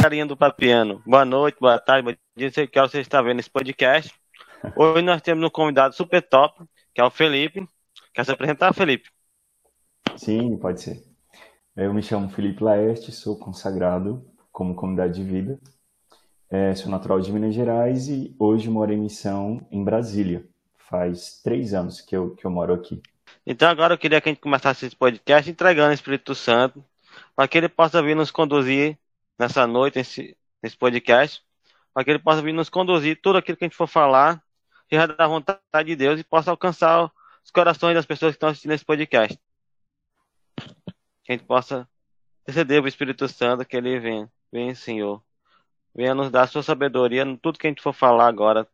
Carinha do Papiano. Boa noite, boa tarde, bom dia, sei que você está vendo esse podcast. Hoje nós temos um convidado super top, que é o Felipe. Quer se apresentar, Felipe? Sim, pode ser. Eu me chamo Felipe Laerte, sou consagrado como comunidade de vida. É, sou natural de Minas Gerais e hoje moro em missão em Brasília. Faz três anos que eu, que eu moro aqui. Então agora eu queria que a gente começasse esse podcast entregando o Espírito Santo para que ele possa vir nos conduzir nessa noite, nesse, nesse podcast, para que ele possa vir nos conduzir tudo aquilo que a gente for falar, seja da vontade de Deus e possa alcançar os corações das pessoas que estão assistindo esse podcast. Que a gente possa receber o Espírito Santo, que ele venha. Venha, Senhor. Venha nos dar a sua sabedoria em tudo que a gente for falar agora,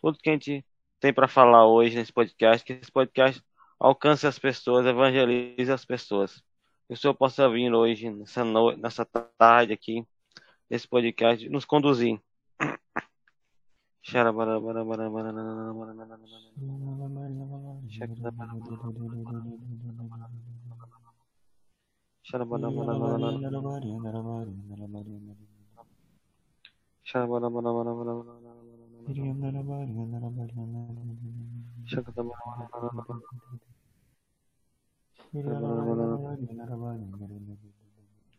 tudo que a gente tem para falar hoje nesse podcast, que esse podcast alcance as pessoas, evangelize as pessoas. Que o Senhor possa vir hoje, nessa, no... nessa tarde aqui, nesse podcast, nos conduzir.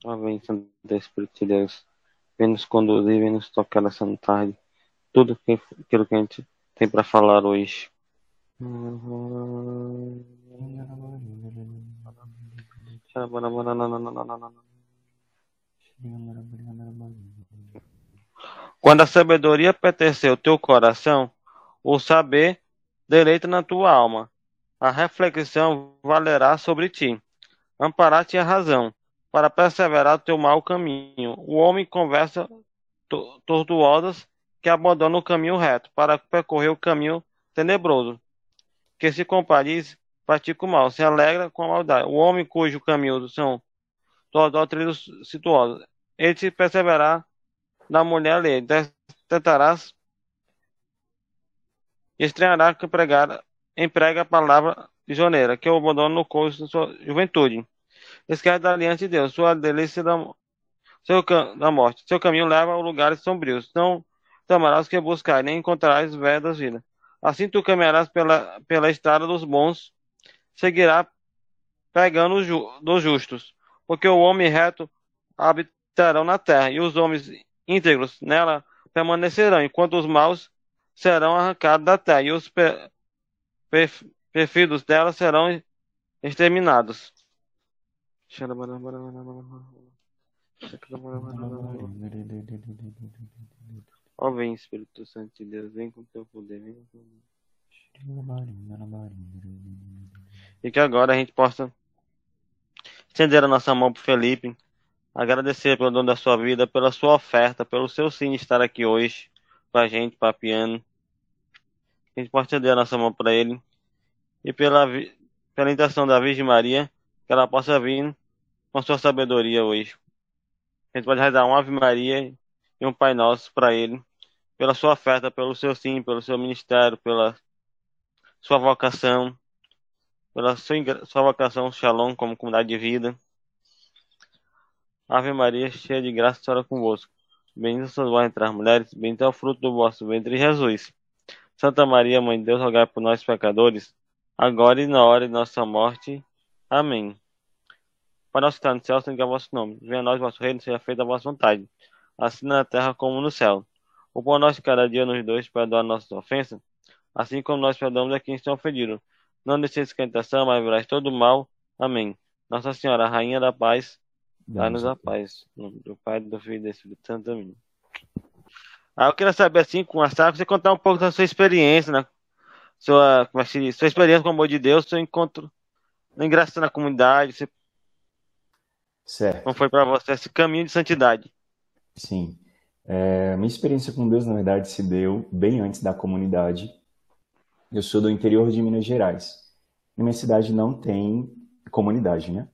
Amém, Santo Espírito de Deus. Vem nos conduzir, vem nos tocar nessa tarde. Tudo que, aquilo que a gente tem para falar hoje. Quando a sabedoria pertencer ao teu coração, o saber deleita na tua alma. A reflexão valerá sobre ti. Amparar-te a razão, para perseverar teu mau caminho. O homem conversa tortuosas que abandona o caminho reto, para percorrer o caminho tenebroso. Que se compadece, pratica o mal, se alegra com a maldade. O homem cujo caminho são doutrinas situosas, ele se perseverar na mulher alheia. Tentarás estranhará que empregar, emprega a palavra prisioneira, que o abandona no curso de sua juventude. Esquece da aliança de Deus, sua delícia da, seu, da morte. Seu caminho leva a lugares sombrios. Não tomarás que buscar, nem encontrarás vedas vida. Assim tu caminharás pela, pela estrada dos bons, seguirá pegando ju, dos justos, porque o homem reto habitarão na terra, e os homens íntegros nela permanecerão, enquanto os maus serão arrancados da terra, e os per, per, perfidos dela serão exterminados. Ó, oh, vem Espírito Santo de Deus, vem com teu poder, vem com teu E que agora a gente possa estender a nossa mão para Felipe, agradecer pelo dono da sua vida, pela sua oferta, pelo seu sim estar aqui hoje com a gente, papiando. A gente pode estender a nossa mão para ele e pela, pela intenção da Virgem Maria, que ela possa vir com sua sabedoria hoje. A gente pode rezar uma Ave Maria e um Pai Nosso para ele, pela sua oferta, pelo seu sim, pelo seu ministério, pela sua vocação, pela sua, sua vocação Shalom como comunidade de vida. Ave Maria, cheia de graça, Senhora convosco. Bendita sois vós entre as mulheres, bendito é o fruto do vosso ventre, Jesus. Santa Maria, Mãe de Deus, rogai por nós pecadores, agora e na hora de nossa morte. Amém. Pai nosso está no céu, santificado é vosso nome. Venha a nós o vosso reino, seja feita a vossa vontade, assim na terra como no céu. O pão nosso cada dia nos dois, perdoa nossas ofensas, assim como nós perdoamos a quem estão ofendidos. Não deixeis tentação, mas livrai todo o mal. Amém. Nossa Senhora, Rainha da Paz, dá-nos a paz. Do Pai, do Filho e do Espírito Santo. Amém. Ah, eu queria saber, assim, com a Sara, você contar um pouco da sua experiência, né? Sua, como é que, sua experiência com o amor de Deus, seu encontro na graça na comunidade. Você... Certo. Como foi para você esse caminho de santidade? Sim. É, minha experiência com Deus, na verdade, se deu bem antes da comunidade. Eu sou do interior de Minas Gerais. E minha cidade não tem comunidade, né?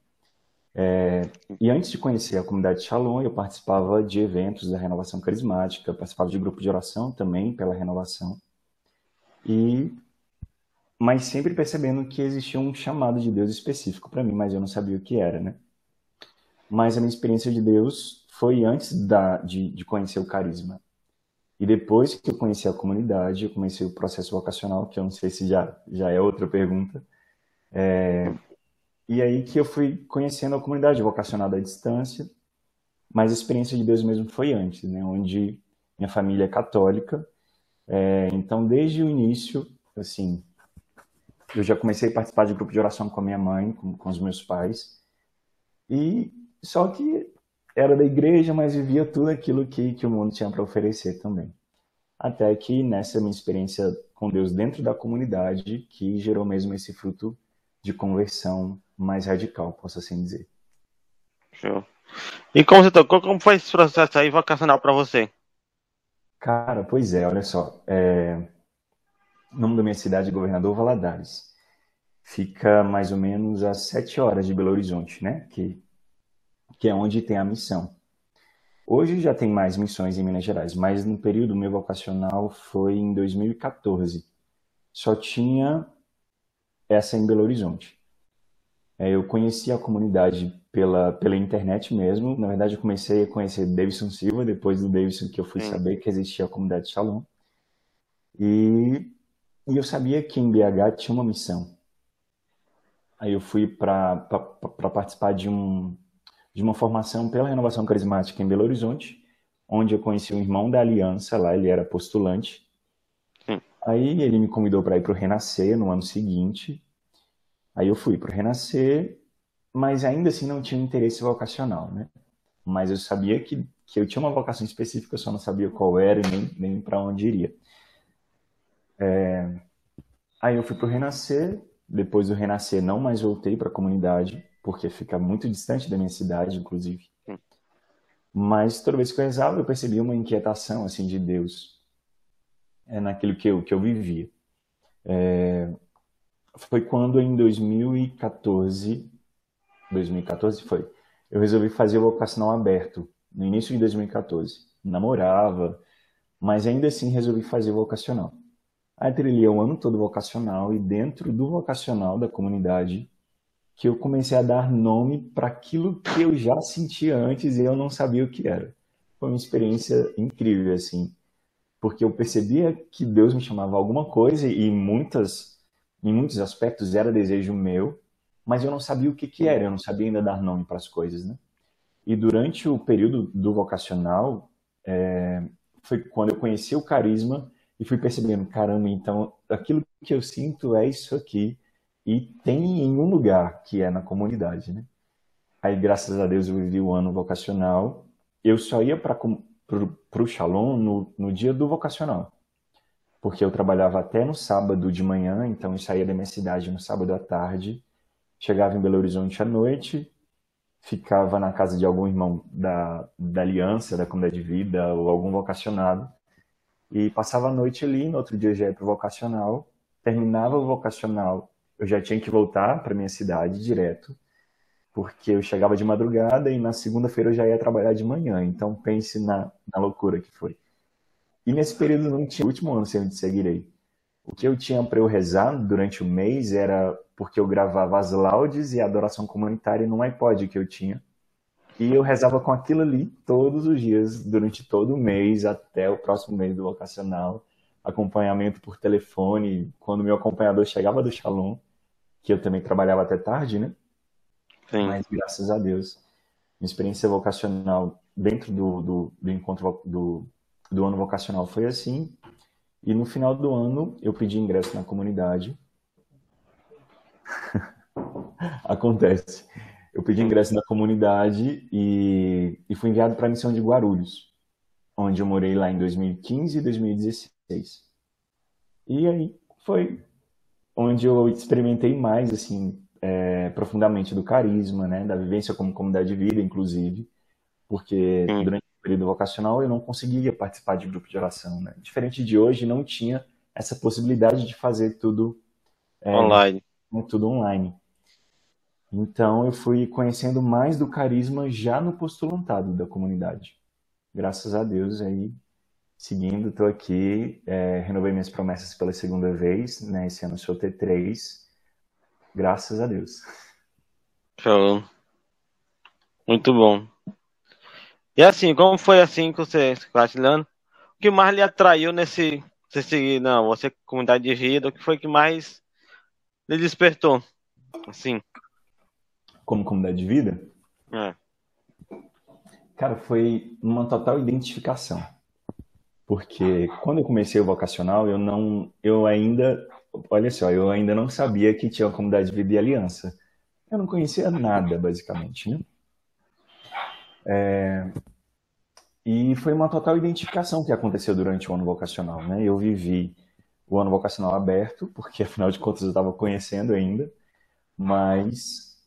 É, e antes de conhecer a comunidade Shalom, eu participava de eventos da renovação carismática, participava de grupo de oração também pela renovação. E mas sempre percebendo que existia um chamado de Deus específico para mim, mas eu não sabia o que era, né? Mas a minha experiência de Deus foi antes da, de, de conhecer o carisma. E depois que eu conheci a comunidade, eu comecei o processo vocacional, que eu não sei se já, já é outra pergunta. É, e aí que eu fui conhecendo a comunidade vocacional à distância, mas a experiência de Deus mesmo foi antes, né? Onde minha família é católica, é, então desde o início, assim, eu já comecei a participar de grupo de oração com a minha mãe, com, com os meus pais, e só que era da igreja, mas vivia tudo aquilo que, que o mundo tinha para oferecer também. Até que nessa minha experiência com Deus dentro da comunidade, que gerou mesmo esse fruto de conversão mais radical, posso assim dizer. Show. E como você tocou, como foi esse processo aí vocacional para você? Cara, pois é, olha só. É... O nome da minha cidade é Governador Valadares. Fica mais ou menos a sete horas de Belo Horizonte, né? Que que é onde tem a missão. Hoje já tem mais missões em Minas Gerais, mas no período meu vocacional foi em 2014. Só tinha essa em Belo Horizonte. É, eu conheci a comunidade pela, pela internet mesmo. Na verdade, eu comecei a conhecer Davidson Silva, depois do Davidson que eu fui hum. saber que existia a comunidade Shalom. E, e eu sabia que em BH tinha uma missão. Aí eu fui para participar de um, de uma formação pela renovação carismática em Belo Horizonte, onde eu conheci um irmão da aliança lá, ele era postulante. Hum. Aí ele me convidou para ir para o Renascer no ano seguinte. Aí eu fui para o Renascer, mas ainda assim não tinha interesse vocacional, né? Mas eu sabia que, que eu tinha uma vocação específica, eu só não sabia qual era e nem, nem para onde iria. É... Aí eu fui para o Renascer, depois do Renascer não mais voltei para a comunidade, porque fica muito distante da minha cidade, inclusive. Hum. Mas toda vez que eu rezava, eu percebia uma inquietação assim de Deus é, naquilo que eu, que eu vivia. É, foi quando em 2014, 2014 foi, eu resolvi fazer o vocacional aberto, no início de 2014. Namorava, mas ainda assim resolvi fazer o vocacional. Aí trilhei o ano todo vocacional e dentro do vocacional da comunidade que eu comecei a dar nome para aquilo que eu já sentia antes e eu não sabia o que era. Foi uma experiência incrível, assim, porque eu percebia que Deus me chamava alguma coisa e muitas, em muitos aspectos era desejo meu, mas eu não sabia o que, que era, eu não sabia ainda dar nome para as coisas, né? E durante o período do vocacional, é, foi quando eu conheci o carisma e fui percebendo, caramba, então aquilo que eu sinto é isso aqui e tem em um lugar, que é na comunidade, né? Aí, graças a Deus, eu vivi o ano vocacional. Eu só ia para o Shalom no, no dia do vocacional. Porque eu trabalhava até no sábado de manhã, então eu saía da minha cidade no sábado à tarde, chegava em Belo Horizonte à noite, ficava na casa de algum irmão da, da aliança, da comunidade de vida, ou algum vocacionado, e passava a noite ali, no outro dia já ia para o vocacional, terminava o vocacional, eu já tinha que voltar para minha cidade direto, porque eu chegava de madrugada e na segunda-feira eu já ia trabalhar de manhã. Então pense na, na loucura que foi. E nesse período não tinha o último ano sem onde seguirei. O que eu tinha para eu rezar durante o mês era porque eu gravava as laudes e a adoração comunitária num iPod que eu tinha. E eu rezava com aquilo ali todos os dias, durante todo o mês, até o próximo mês do vocacional. Acompanhamento por telefone. Quando meu acompanhador chegava do Shalom, que eu também trabalhava até tarde, né? Sim. Mas graças a Deus, minha experiência vocacional dentro do, do, do encontro do, do ano vocacional foi assim. E no final do ano eu pedi ingresso na comunidade. Acontece. Eu pedi ingresso na comunidade e, e fui enviado para a missão de Guarulhos, onde eu morei lá em 2015 e 2016. E aí foi onde eu experimentei mais, assim, é, profundamente do carisma, né, da vivência como comunidade de vida, inclusive, porque durante período vocacional eu não conseguia participar de grupo de oração, né? Diferente de hoje, não tinha essa possibilidade de fazer tudo é, online. Tudo online. Então eu fui conhecendo mais do carisma já no postulantado da comunidade. Graças a Deus aí seguindo, estou aqui, é, renovei minhas promessas pela segunda vez, né? Esse ano sou T3, graças a Deus. Show. Muito bom. E assim, como foi assim que você, Catilano? O que mais lhe atraiu nesse, você seguir, não, você comunidade de vida, o que foi que mais lhe despertou? Assim. Como comunidade de vida? É. Cara, foi uma total identificação. Porque quando eu comecei o vocacional, eu não, eu ainda, olha só, eu ainda não sabia que tinha uma comunidade de vida e aliança. Eu não conhecia nada, basicamente, né? É, e foi uma total identificação que aconteceu durante o ano vocacional, né? Eu vivi o ano vocacional aberto, porque afinal de contas eu estava conhecendo ainda, mas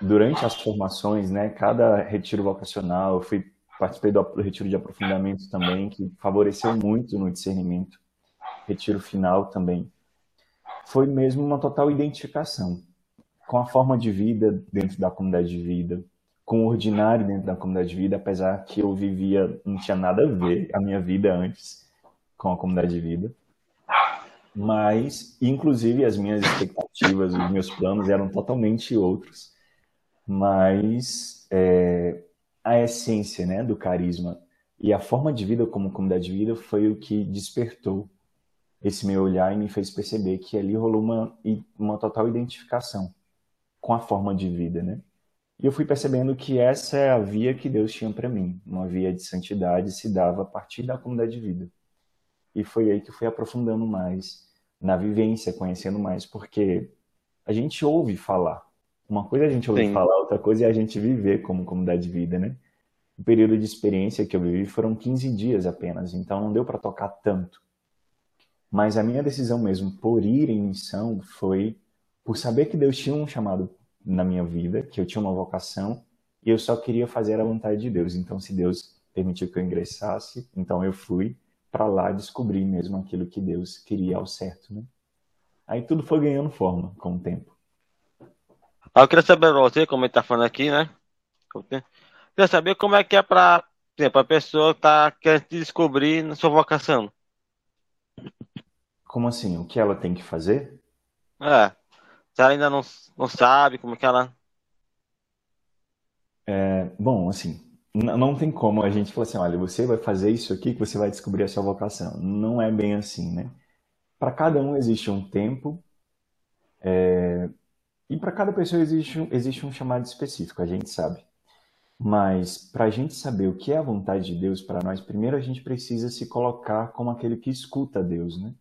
durante as formações, né, cada retiro vocacional, eu fui participei do retiro de aprofundamento também, que favoreceu muito no discernimento. Retiro final também. Foi mesmo uma total identificação com a forma de vida dentro da comunidade de vida, com o ordinário dentro da comunidade de vida, apesar que eu vivia, não tinha nada a ver a minha vida antes com a comunidade de vida. Mas, inclusive, as minhas expectativas, os meus planos eram totalmente outros. Mas é, a essência né, do carisma e a forma de vida como comunidade de vida foi o que despertou esse meu olhar e me fez perceber que ali rolou uma, uma total identificação com a forma de vida, né? E eu fui percebendo que essa é a via que Deus tinha para mim, uma via de santidade se dava a partir da comunidade de vida. E foi aí que eu fui aprofundando mais na vivência, conhecendo mais, porque a gente ouve falar. Uma coisa é a gente ouvir Sim. falar, outra coisa é a gente viver como comunidade de vida, né? O período de experiência que eu vivi foram 15 dias apenas, então não deu para tocar tanto. Mas a minha decisão mesmo por ir em missão foi por saber que Deus tinha um chamado na minha vida, que eu tinha uma vocação e eu só queria fazer a vontade de Deus. Então, se Deus permitiu que eu ingressasse, então eu fui para lá descobrir mesmo aquilo que Deus queria ao certo, né? Aí tudo foi ganhando forma com o tempo. Ah, eu queria saber você, como ele está falando aqui, né? Eu queria saber como é que é para a pessoa tá querendo descobrir na sua vocação. Como assim? O que ela tem que fazer? É. Se ela ainda não, não sabe como que ela. É, bom, assim, não tem como a gente falar assim, olha, você vai fazer isso aqui que você vai descobrir a sua vocação. Não é bem assim, né? Para cada um existe um tempo é, e para cada pessoa existe um, existe um chamado específico, a gente sabe. Mas para a gente saber o que é a vontade de Deus para nós, primeiro a gente precisa se colocar como aquele que escuta Deus, né?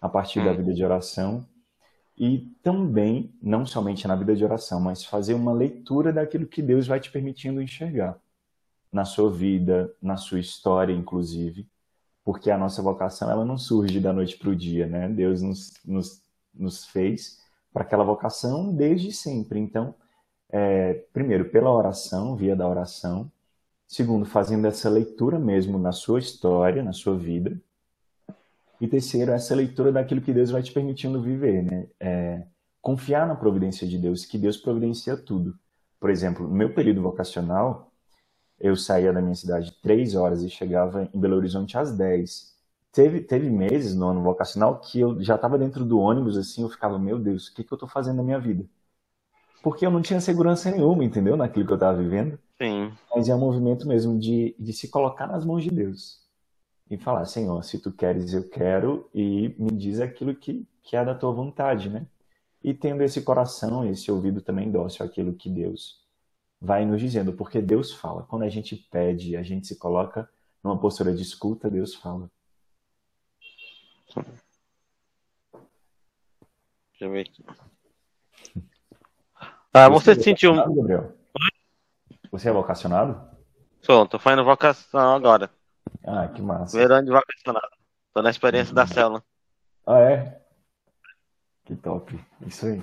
A partir da hum. vida de oração e também, não somente na vida de oração, mas fazer uma leitura daquilo que Deus vai te permitindo enxergar na sua vida, na sua história, inclusive, porque a nossa vocação ela não surge da noite para o dia, né? Deus nos, nos, nos fez para aquela vocação desde sempre. Então, é, primeiro, pela oração, via da oração. Segundo, fazendo essa leitura mesmo na sua história, na sua vida. E terceiro, essa leitura daquilo que Deus vai te permitindo viver, né? É, confiar na providência de Deus, que Deus providencia tudo. Por exemplo, no meu período vocacional, eu saía da minha cidade três horas e chegava em Belo Horizonte às dez. Teve, teve meses no ano vocacional que eu já estava dentro do ônibus, assim, eu ficava, meu Deus, o que, que eu estou fazendo na minha vida? Porque eu não tinha segurança nenhuma, entendeu? Naquilo que eu estava vivendo. Sim. Mas é um movimento mesmo de, de se colocar nas mãos de Deus e falar, Senhor, se tu queres, eu quero, e me diz aquilo que, que é da tua vontade, né? E tendo esse coração, esse ouvido também dócil àquilo que Deus vai nos dizendo, porque Deus fala. Quando a gente pede, a gente se coloca numa postura de escuta, Deus fala. Deixa eu ver aqui. Ah, você, você é sentiu. Gabriel? Você é vocacionado? Sou, tô fazendo vocação agora. Ah, que massa. Primeiro ano de vocacionado. Tô na experiência uhum. da célula. Ah, é? Que top. Isso aí.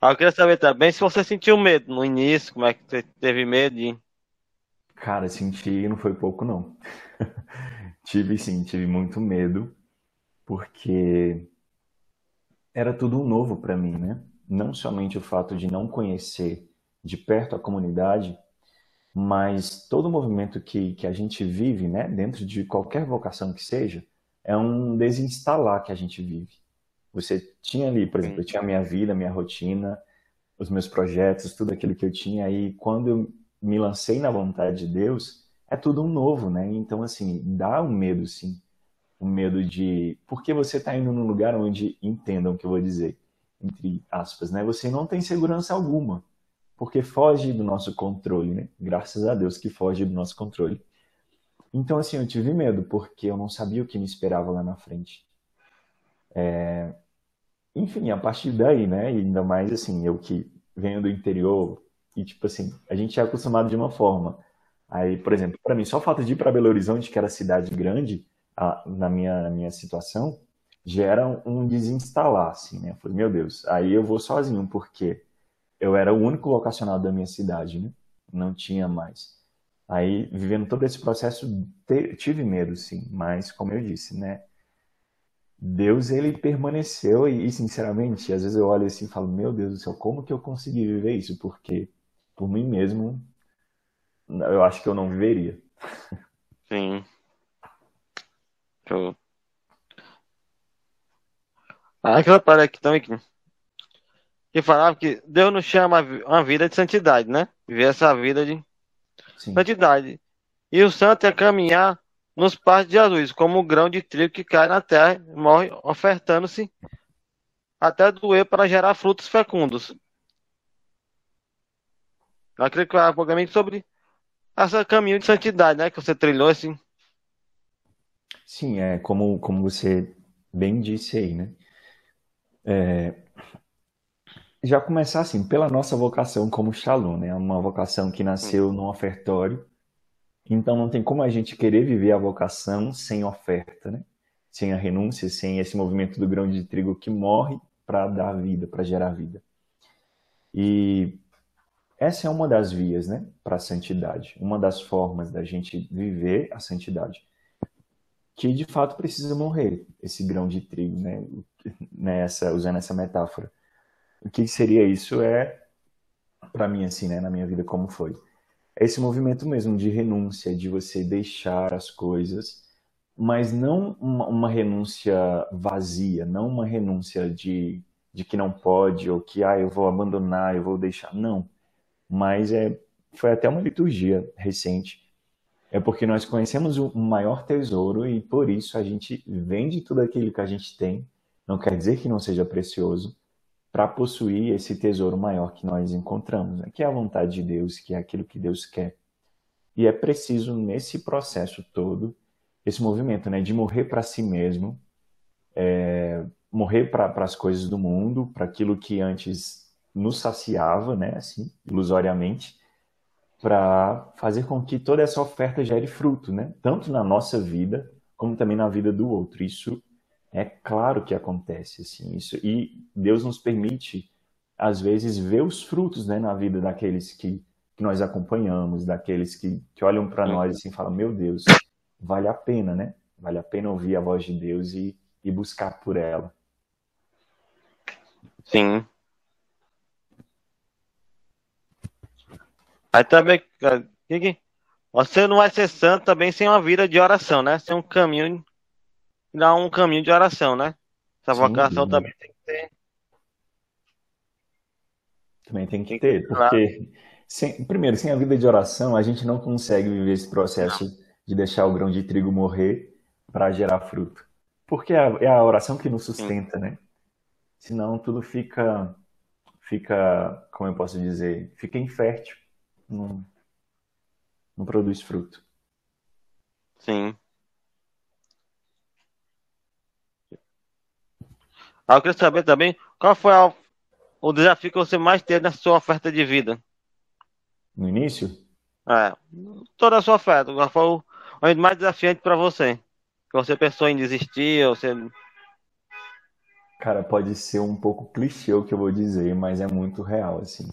Ah, eu queria saber também se você sentiu medo no início, como é que você teve medo de... Cara, senti, não foi pouco não. tive sim, tive muito medo, porque era tudo novo para mim, né? Não somente o fato de não conhecer de perto a comunidade, mas todo movimento que, que a gente vive, né, dentro de qualquer vocação que seja, é um desinstalar que a gente vive. Você tinha ali, por exemplo, eu tinha a minha vida, a minha rotina, os meus projetos, tudo aquilo que eu tinha, e quando eu me lancei na vontade de Deus, é tudo um novo, né? Então, assim, dá um medo, sim. O um medo de. Porque você está indo num lugar onde, entendam o que eu vou dizer, entre aspas, né? Você não tem segurança alguma. Porque foge do nosso controle, né? Graças a Deus que foge do nosso controle. Então, assim, eu tive medo, porque eu não sabia o que me esperava lá na frente. É... Enfim, a partir daí, né? E ainda mais, assim, eu que venho do interior, e, tipo assim, a gente é acostumado de uma forma. Aí, por exemplo, para mim, só o fato de ir para Belo Horizonte, que era cidade grande, a, na minha, na minha situação, gera um desinstalar, assim, né? Eu falei, meu Deus, aí eu vou sozinho, porque eu era o único vocacionado da minha cidade, né? Não tinha mais. Aí, vivendo todo esse processo, tive medo, sim, mas, como eu disse, né? Deus, ele permaneceu e, sinceramente, às vezes eu olho assim e falo, meu Deus do céu, como que eu consegui viver isso? Porque, por mim mesmo, eu acho que eu não viveria. Sim. Show. Ah, aquela parada aqui também que, que falava que Deus nos chama uma vida de santidade, né? Viver essa vida de Sim. santidade. E o santo é caminhar nos passos de Jesus, como um grão de trigo que cai na terra e morre ofertando-se até doer para gerar frutos fecundos. Eu acredito que é um sobre esse caminho de santidade, né? Que você trilhou assim. Sim, é como, como você bem disse aí, né? É, já começar assim, pela nossa vocação como Shalom, né? Uma vocação que nasceu num ofertório. Então não tem como a gente querer viver a vocação sem oferta, né? Sem a renúncia, sem esse movimento do grão de trigo que morre para dar vida, para gerar vida. E essa é uma das vias, né, para a santidade, uma das formas da gente viver a santidade, que de fato precisa morrer esse grão de trigo, né, nessa usando essa metáfora. O que seria isso é para mim assim, né, na minha vida como foi? É esse movimento mesmo de renúncia, de você deixar as coisas, mas não uma, uma renúncia vazia, não uma renúncia de, de que não pode ou que ah, eu vou abandonar, eu vou deixar. Não mas é, foi até uma liturgia recente. É porque nós conhecemos o maior tesouro e por isso a gente vende tudo aquilo que a gente tem, não quer dizer que não seja precioso, para possuir esse tesouro maior que nós encontramos, né? que é a vontade de Deus, que é aquilo que Deus quer. E é preciso, nesse processo todo, esse movimento né, de morrer para si mesmo, é, morrer para as coisas do mundo, para aquilo que antes nos saciava, né, assim, ilusoriamente, para fazer com que toda essa oferta gere fruto, né, tanto na nossa vida como também na vida do outro. Isso é claro que acontece, assim, isso e Deus nos permite às vezes ver os frutos, né, na vida daqueles que, que nós acompanhamos, daqueles que, que olham para nós assim, e falam, meu Deus, vale a pena, né? Vale a pena ouvir a voz de Deus e, e buscar por ela. Sim, Aí também, você não vai ser santo também sem uma vida de oração, né? Sem um caminho, dar um caminho de oração, né? Essa Sim, vocação também tem que ter. Também tem que ter, porque sem, primeiro, sem a vida de oração, a gente não consegue viver esse processo não. de deixar o grão de trigo morrer para gerar fruto. Porque é a, é a oração que nos sustenta, Sim. né? Senão tudo fica, fica, como eu posso dizer, fica infértil não, não produz fruto. Sim. Eu queria saber também qual foi a, o desafio que você mais teve na sua oferta de vida. No início? É, toda a sua oferta. Qual foi o, o mais desafiante para você? Que você pensou em desistir? Ou você... Cara, pode ser um pouco clichê o que eu vou dizer, mas é muito real, assim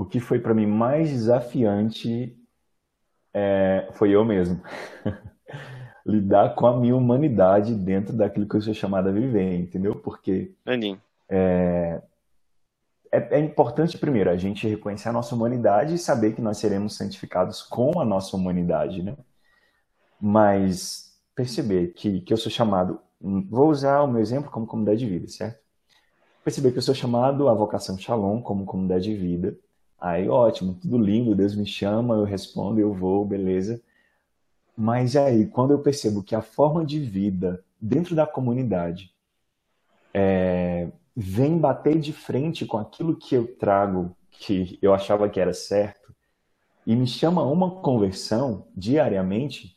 o que foi para mim mais desafiante é, foi eu mesmo. Lidar com a minha humanidade dentro daquilo que eu sou chamado a viver, entendeu? Porque é, é, é, importante, primeiro, a gente reconhecer a nossa humanidade e saber que nós seremos santificados com a nossa humanidade, né? Mas perceber que, que eu sou chamado, vou usar o meu exemplo como comunidade de vida, certo? Perceber que eu sou chamado à vocação Shalom como comunidade de vida. Aí, ótimo, tudo lindo, Deus me chama, eu respondo, eu vou, beleza. Mas aí, quando eu percebo que a forma de vida dentro da comunidade é, vem bater de frente com aquilo que eu trago, que eu achava que era certo, e me chama a uma conversão diariamente,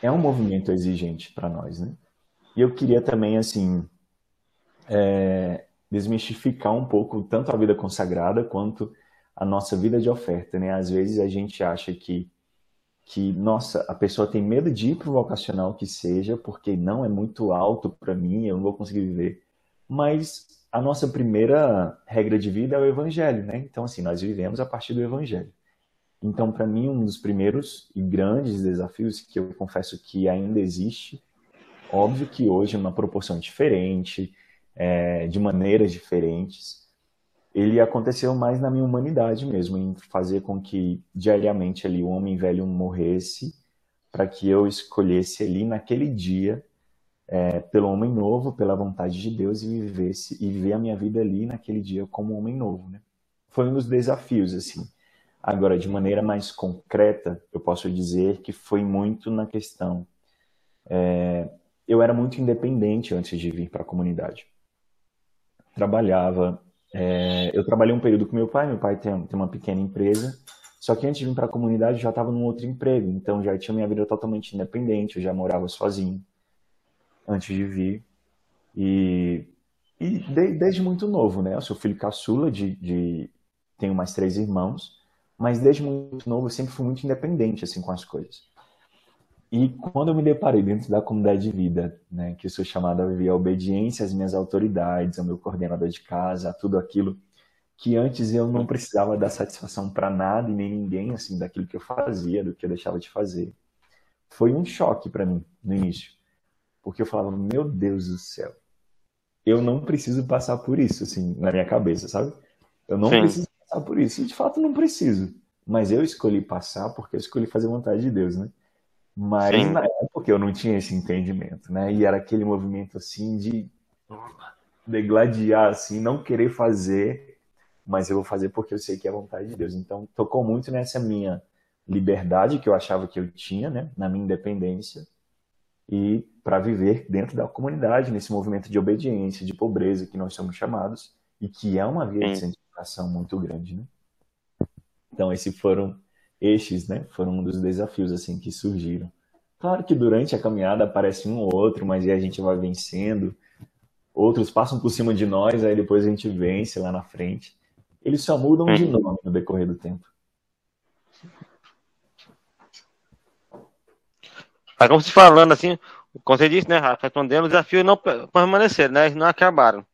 é um movimento exigente para nós, né? E eu queria também, assim, é, desmistificar um pouco tanto a vida consagrada quanto a nossa vida de oferta, né? Às vezes a gente acha que que nossa, a pessoa tem medo de ir para o vocacional que seja, porque não é muito alto para mim, eu não vou conseguir viver. Mas a nossa primeira regra de vida é o evangelho, né? Então assim, nós vivemos a partir do evangelho. Então, para mim, um dos primeiros e grandes desafios que eu confesso que ainda existe, óbvio que hoje, numa proporção diferente, é, de maneiras diferentes, ele aconteceu mais na minha humanidade mesmo, em fazer com que diariamente ali o homem velho morresse, para que eu escolhesse ali naquele dia é, pelo homem novo, pela vontade de Deus e vivesse e viver a minha vida ali naquele dia como homem novo, né? Foi um dos desafios assim. Agora, de maneira mais concreta, eu posso dizer que foi muito na questão. É, eu era muito independente antes de vir para a comunidade. Trabalhava. É, eu trabalhei um período com meu pai. Meu pai tem, tem uma pequena empresa. Só que antes de vir para a comunidade, eu já estava num outro emprego. Então, já tinha minha vida totalmente independente. Eu já morava sozinho antes de vir. E, e de, desde muito novo, né? Eu sou filho caçula de, de tenho mais três irmãos mas desde muito novo eu sempre fui muito independente assim com as coisas. E quando eu me deparei dentro da comunidade de vida, né, que eu sou chamado a viver a obediência às minhas autoridades, ao meu coordenador de casa, a tudo aquilo que antes eu não precisava dar satisfação para nada e nem ninguém assim daquilo que eu fazia, do que eu deixava de fazer. Foi um choque para mim no início, porque eu falava, meu Deus do céu, eu não preciso passar por isso assim na minha cabeça, sabe? Eu não Sim. preciso passar por isso. E de fato não preciso. Mas eu escolhi passar porque eu escolhi fazer vontade de Deus, né? Mas Sim. na época eu não tinha esse entendimento, né? E era aquele movimento assim de degladiar, assim, não querer fazer, mas eu vou fazer porque eu sei que é a vontade de Deus. Então tocou muito nessa minha liberdade que eu achava que eu tinha, né? Na minha independência e para viver dentro da comunidade, nesse movimento de obediência, de pobreza que nós somos chamados e que é uma via de santificação muito grande, né? Então, esses foram estes, né? Foram um dos desafios assim que surgiram. Claro que durante a caminhada aparece um ou outro, mas aí a gente vai vencendo. Outros passam por cima de nós, aí depois a gente vence lá na frente. Eles só mudam de nome no decorrer do tempo. Mas como se falando assim, como você disse, né, Rafa? Respondendo, o desafio não permanecer, né? Eles não acabaram.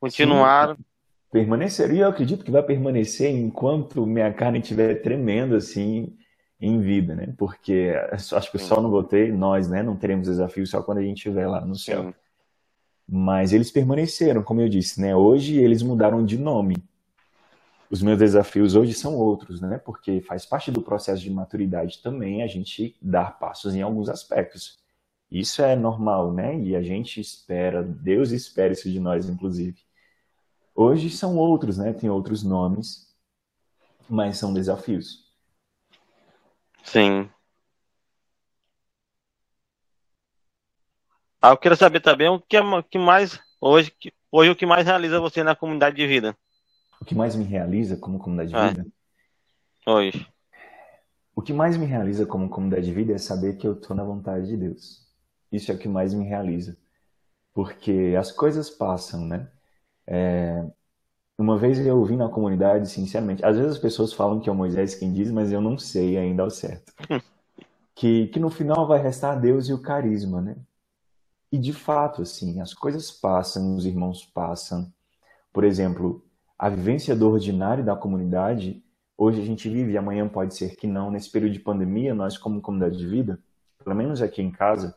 Continuaram. Sim permanecer. E eu acredito que vai permanecer enquanto minha carne estiver tremendo assim em vida, né? Porque acho que só não votei, nós, né? Não teremos desafio só quando a gente estiver lá no céu. Sim. Mas eles permaneceram, como eu disse, né? Hoje eles mudaram de nome. Os meus desafios hoje são outros, né? Porque faz parte do processo de maturidade também a gente dar passos em alguns aspectos. Isso é normal, né? E a gente espera, Deus espera isso de nós, inclusive. Hoje são outros, né? Tem outros nomes, mas são desafios. Sim. Ah, eu quero saber também o que, é, que mais hoje, hoje o que mais realiza você na comunidade de vida? O que mais me realiza como comunidade de é. vida? Hoje. O que mais me realiza como comunidade de vida é saber que eu estou na vontade de Deus. Isso é o que mais me realiza. Porque as coisas passam, né? É, uma vez eu ouvi na comunidade, sinceramente, às vezes as pessoas falam que é o Moisés quem diz, mas eu não sei ainda ao certo. que, que no final vai restar Deus e o carisma, né? E de fato, assim, as coisas passam, os irmãos passam. Por exemplo, a vivência do ordinário da comunidade, hoje a gente vive amanhã pode ser que não. Nesse período de pandemia, nós, como comunidade de vida, pelo menos aqui em casa,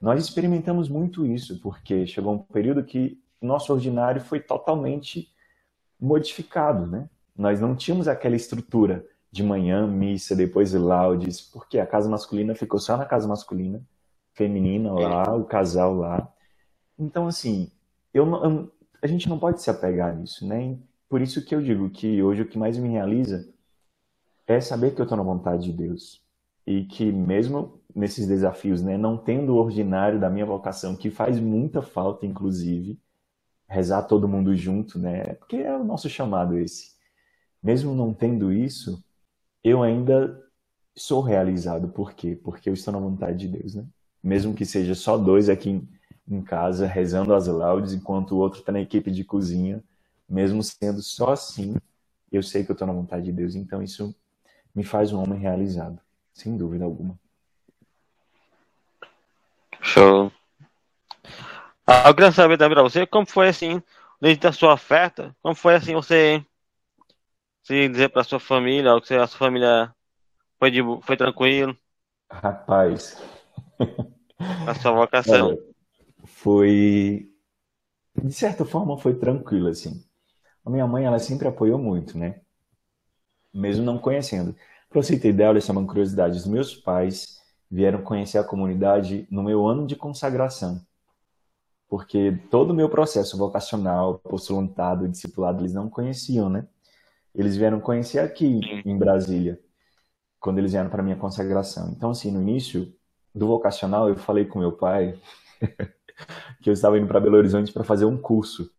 nós experimentamos muito isso, porque chegou um período que nosso ordinário foi totalmente modificado, né? Nós não tínhamos aquela estrutura de manhã, missa, depois laudes, porque a casa masculina ficou só na casa masculina, feminina lá, o casal lá. Então, assim, eu, eu, a gente não pode se apegar nisso, né? Por isso que eu digo que hoje o que mais me realiza é saber que eu estou na vontade de Deus. E que mesmo nesses desafios, né, não tendo o ordinário da minha vocação, que faz muita falta, inclusive, rezar todo mundo junto, né? Porque é o nosso chamado esse. Mesmo não tendo isso, eu ainda sou realizado. Por quê? Porque eu estou na vontade de Deus, né? Mesmo que seja só dois aqui em, em casa rezando as laudes, enquanto o outro está na equipe de cozinha, mesmo sendo só assim, eu sei que eu estou na vontade de Deus. Então isso me faz um homem realizado, sem dúvida alguma. Show. Ah, eu queria saber também para você como foi assim, desde a sua oferta, como foi assim você se dizer para sua família, ou que a sua família foi, de, foi tranquilo? Rapaz. A sua vocação. Olha, foi. De certa forma, foi tranquilo, assim. A minha mãe, ela sempre apoiou muito, né? Mesmo não conhecendo. Para você ter ideia, olha só uma curiosidade: os meus pais vieram conhecer a comunidade no meu ano de consagração. Porque todo o meu processo vocacional, postulantado, discipulado, eles não conheciam, né? Eles vieram conhecer aqui em Brasília, quando eles vieram para minha consagração. Então, assim, no início do vocacional, eu falei com meu pai que eu estava indo para Belo Horizonte para fazer um curso.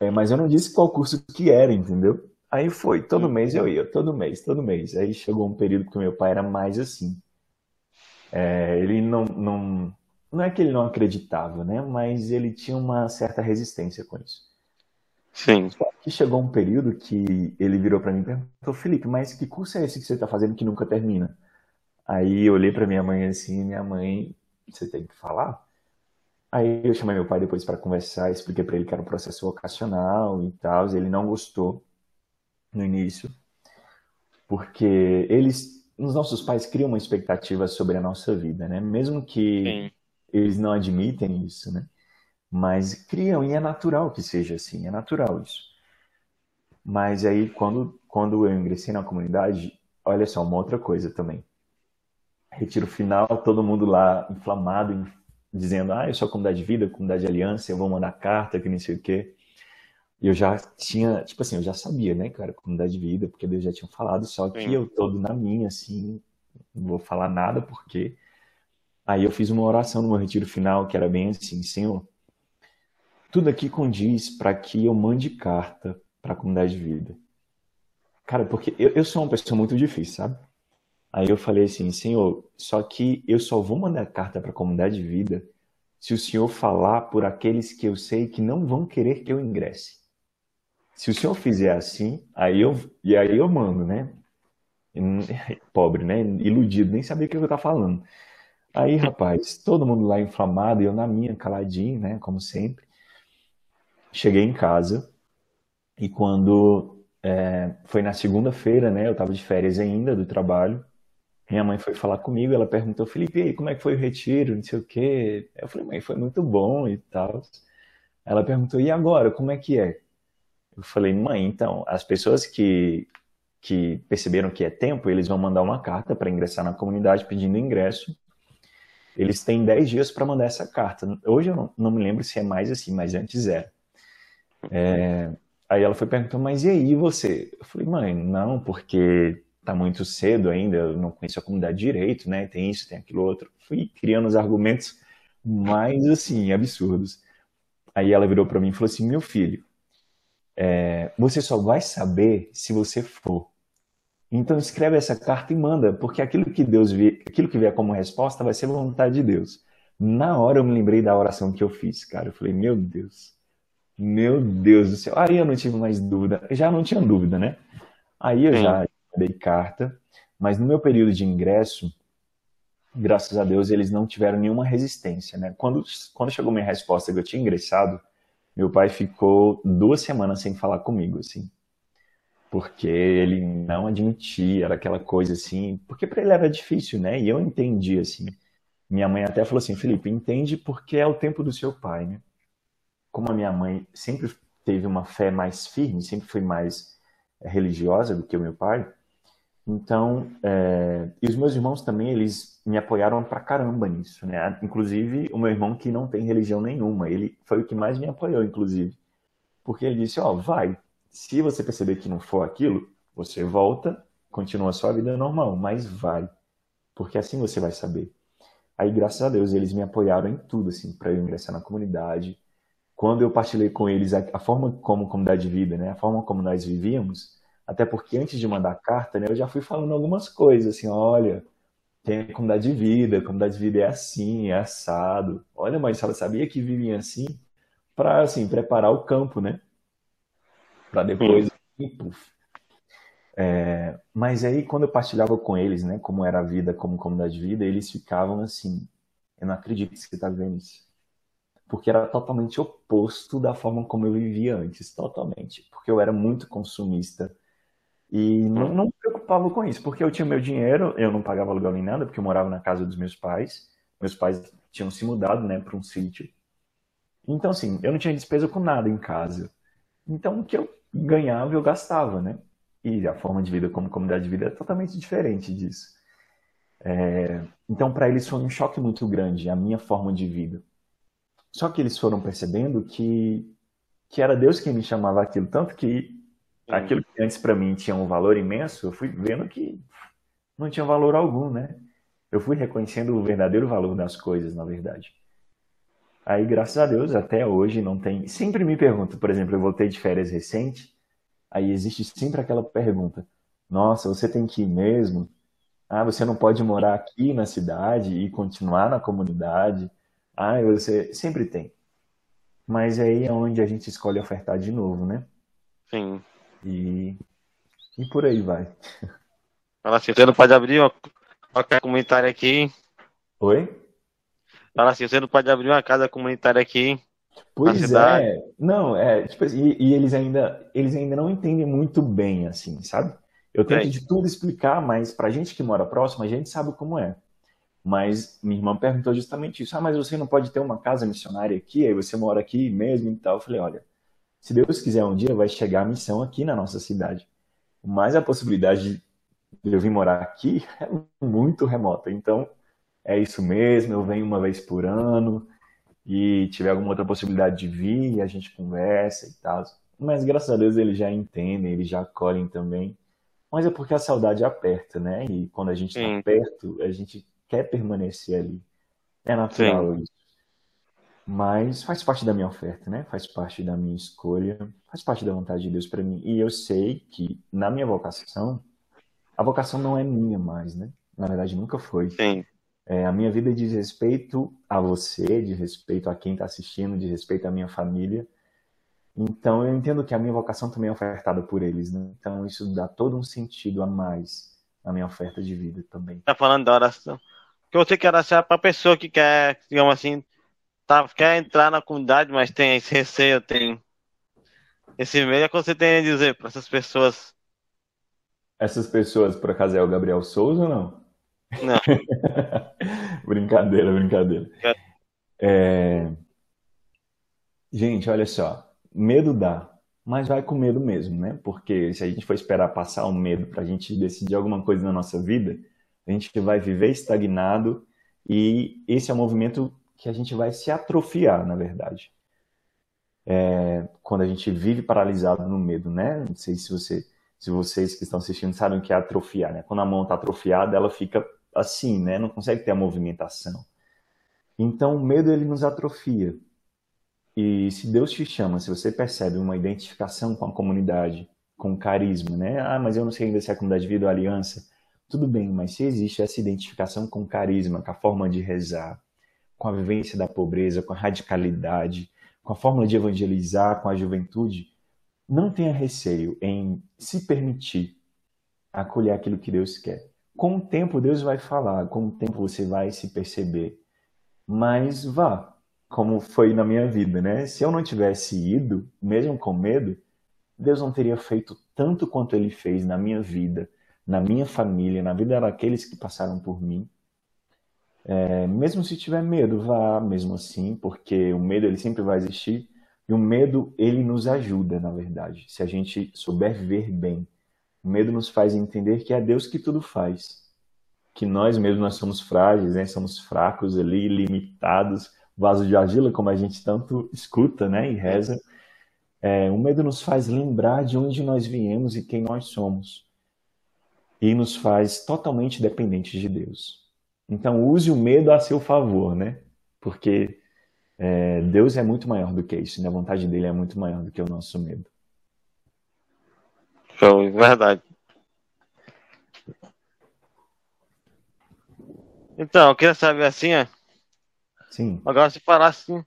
É, mas eu não disse qual curso que era, entendeu? Aí foi, todo mês eu ia, todo mês, todo mês. Aí chegou um período que meu pai era mais assim. É, ele não, não, não é que ele não acreditava, né? Mas ele tinha uma certa resistência com isso. Sim. Só que chegou um período que ele virou para mim e perguntou, Felipe, mas que curso é esse que você está fazendo que nunca termina? Aí eu olhei para minha mãe assim, minha mãe, você tem que falar? Aí eu chamei meu pai depois para conversar, expliquei para ele que era um processo vocacional e tal, ele não gostou no início, porque eles, os nossos pais criam uma expectativa sobre a nossa vida, né? Mesmo que Sim. Eles não admitem isso, né? Mas criam e é natural que seja assim, é natural isso. Mas aí quando quando eu ingressei na comunidade, olha só uma outra coisa também. Retiro final, todo mundo lá inflamado, dizendo: "Ah, eu sou a comunidade de vida, comunidade de aliança, eu vou mandar carta, que não sei o quê". E eu já tinha, tipo assim, eu já sabia, né, cara, comunidade de vida, porque Deus já tinha falado, só que Sim. eu todo na minha assim, não vou falar nada porque Aí eu fiz uma oração no meu retiro final que era bem assim, Senhor, tudo aqui condiz para que eu mande carta para a comunidade de vida. Cara, porque eu, eu sou uma pessoa muito difícil, sabe? Aí eu falei assim, Senhor, só que eu só vou mandar carta para a comunidade de vida se o Senhor falar por aqueles que eu sei que não vão querer que eu ingresse. Se o Senhor fizer assim, aí eu e aí eu mando, né? Pobre, né? Iludido, nem sabia o que eu estava falando. Aí, rapaz, todo mundo lá inflamado e eu na minha, caladinho, né? Como sempre. Cheguei em casa e quando é, foi na segunda-feira, né? Eu estava de férias ainda do trabalho. Minha mãe foi falar comigo, ela perguntou, Felipe, e aí, como é que foi o retiro? Não sei o quê. Eu falei, mãe, foi muito bom e tal. Ela perguntou, e agora, como é que é? Eu falei, mãe, então, as pessoas que, que perceberam que é tempo, eles vão mandar uma carta para ingressar na comunidade pedindo ingresso. Eles têm 10 dias para mandar essa carta. Hoje eu não, não me lembro se é mais assim, mas antes era. É, aí ela foi perguntando, mas e aí você? Eu falei, mãe, não, porque tá muito cedo ainda, eu não conheço a comunidade direito, né? Tem isso, tem aquilo outro. Fui criando os argumentos mais, assim, absurdos. Aí ela virou para mim e falou assim, meu filho, é, você só vai saber se você for. Então escreve essa carta e manda, porque aquilo que Deus vê, aquilo que vier como resposta vai ser vontade de Deus. Na hora eu me lembrei da oração que eu fiz, cara. Eu falei, meu Deus, meu Deus do céu. Aí eu não tive mais dúvida. Já não tinha dúvida, né? Aí eu Sim. já dei carta, mas no meu período de ingresso, graças a Deus, eles não tiveram nenhuma resistência, né? Quando, quando chegou minha resposta que eu tinha ingressado, meu pai ficou duas semanas sem falar comigo, assim. Porque ele não admitia, era aquela coisa assim. Porque para ele era difícil, né? E eu entendi, assim. Minha mãe até falou assim: Felipe, entende porque é o tempo do seu pai, né? como a minha mãe sempre teve uma fé mais firme, sempre foi mais é, religiosa do que o meu pai. Então, é, e os meus irmãos também, eles me apoiaram pra caramba nisso, né? Inclusive, o meu irmão que não tem religião nenhuma, ele foi o que mais me apoiou, inclusive. Porque ele disse, ó, oh, vai, se você perceber que não for aquilo, você volta, continua a sua vida normal, mas vai. Porque assim você vai saber. Aí, graças a Deus, eles me apoiaram em tudo, assim, para eu ingressar na comunidade. Quando eu partilhei com eles a, a forma como comunidade de vida, né? A forma como nós vivíamos, até porque antes de mandar a carta, né, eu já fui falando algumas coisas, assim, olha, tem a comunidade de vida, a comunidade de vida é assim, é assado. Olha, mas ela sabia que viviam assim para assim, preparar o campo, né? Para depois, puf. É, mas aí, quando eu partilhava com eles, né, como era a vida, como comunidade de vida, eles ficavam assim: eu não acredito que você está vendo isso. Porque era totalmente oposto da forma como eu vivia antes, totalmente. Porque eu era muito consumista, e não, não me preocupava com isso, porque eu tinha meu dinheiro, eu não pagava aluguel nem nada, porque eu morava na casa dos meus pais. Meus pais tinham se mudado, né, para um sítio. Então, assim, eu não tinha despesa com nada em casa. Então, o que eu ganhava, eu gastava, né? E a forma de vida como comunidade de vida é totalmente diferente disso. É... Então, para eles foi um choque muito grande a minha forma de vida. Só que eles foram percebendo que, que era Deus quem me chamava aquilo, tanto que aquilo que antes para mim tinha um valor imenso, eu fui vendo que não tinha valor algum, né? Eu fui reconhecendo o verdadeiro valor das coisas, na verdade. Aí, graças a Deus, até hoje não tem. Sempre me pergunto, por exemplo, eu voltei de férias recente, aí existe sempre aquela pergunta: Nossa, você tem que ir mesmo? Ah, você não pode morar aqui na cidade e continuar na comunidade? Ah, você sempre tem. Mas aí é onde a gente escolhe ofertar de novo, né? Sim. E, e por aí vai. Fala você não pode abrir uma, uma comunitária aqui. Oi? Fala assim, você não pode abrir uma casa comunitária aqui. Pois é, não, é, tipo e, e, eles ainda, eles ainda não entendem muito bem, assim, sabe? Eu tento é. de tudo explicar, mas pra gente que mora próximo, a gente sabe como é. Mas minha irmã perguntou justamente isso. Ah, mas você não pode ter uma casa missionária aqui? Aí você mora aqui mesmo e tal. Eu falei, olha, se Deus quiser um dia, vai chegar a missão aqui na nossa cidade. Mas a possibilidade de eu vir morar aqui é muito remota. Então, é isso mesmo, eu venho uma vez por ano e tiver alguma outra possibilidade de vir, a gente conversa e tal. Mas graças a Deus eles já entendem, eles já acolhem também. Mas é porque a saudade aperta, né? E quando a gente está perto, a gente quer permanecer ali. É natural Sim. isso. Mas faz parte da minha oferta, né? Faz parte da minha escolha, faz parte da vontade de Deus para mim. E eu sei que na minha vocação, a vocação não é minha mais, né? Na verdade, nunca foi. Sim. É, a minha vida diz respeito a você, de respeito a quem está assistindo, de respeito à minha família. Então, eu entendo que a minha vocação também é ofertada por eles, né? Então, isso dá todo um sentido a mais na minha oferta de vida também. Tá falando da oração. Que você quer orar para a pessoa que quer, digamos assim, tá, quer entrar na comunidade, mas tem esse receio, tem esse medo. É o que você tem a dizer para essas pessoas? Essas pessoas, por acaso, é o Gabriel Souza ou não? Não. brincadeira, brincadeira. É... Gente, olha só. Medo dá, mas vai com medo mesmo, né? Porque se a gente for esperar passar um medo para a gente decidir alguma coisa na nossa vida, a gente vai viver estagnado e esse é um movimento que a gente vai se atrofiar, na verdade. É, quando a gente vive paralisado no medo, né? Não sei se, você, se vocês que estão assistindo sabem o que é atrofiar, né? Quando a mão está atrofiada, ela fica assim, né? Não consegue ter a movimentação. Então, o medo ele nos atrofia. E se Deus te chama, se você percebe uma identificação com a comunidade, com carisma, né? Ah, mas eu não sei ainda se é a comunidade de vida ou aliança. Tudo bem, mas se existe essa identificação com carisma, com a forma de rezar, com a vivência da pobreza, com a radicalidade, com a fórmula de evangelizar com a juventude, não tenha receio em se permitir acolher aquilo que Deus quer. Com o tempo, Deus vai falar, com o tempo você vai se perceber. Mas vá, como foi na minha vida, né? Se eu não tivesse ido, mesmo com medo, Deus não teria feito tanto quanto ele fez na minha vida, na minha família, na vida daqueles que passaram por mim. É, mesmo se tiver medo, vá mesmo assim, porque o medo ele sempre vai existir, E o medo, ele nos ajuda, na verdade, se a gente souber ver bem. O medo nos faz entender que é Deus que tudo faz. Que nós mesmos nós somos frágeis, né? somos fracos ali, limitados, vaso de argila, como a gente tanto escuta né? e reza. É, o medo nos faz lembrar de onde nós viemos e quem nós somos. E nos faz totalmente dependentes de Deus. Então use o medo a seu favor, né? Porque é, Deus é muito maior do que isso, e a vontade dele é muito maior do que o nosso medo. Show, verdade. Então, eu queria saber assim, ó. Sim. Agora se falasse assim,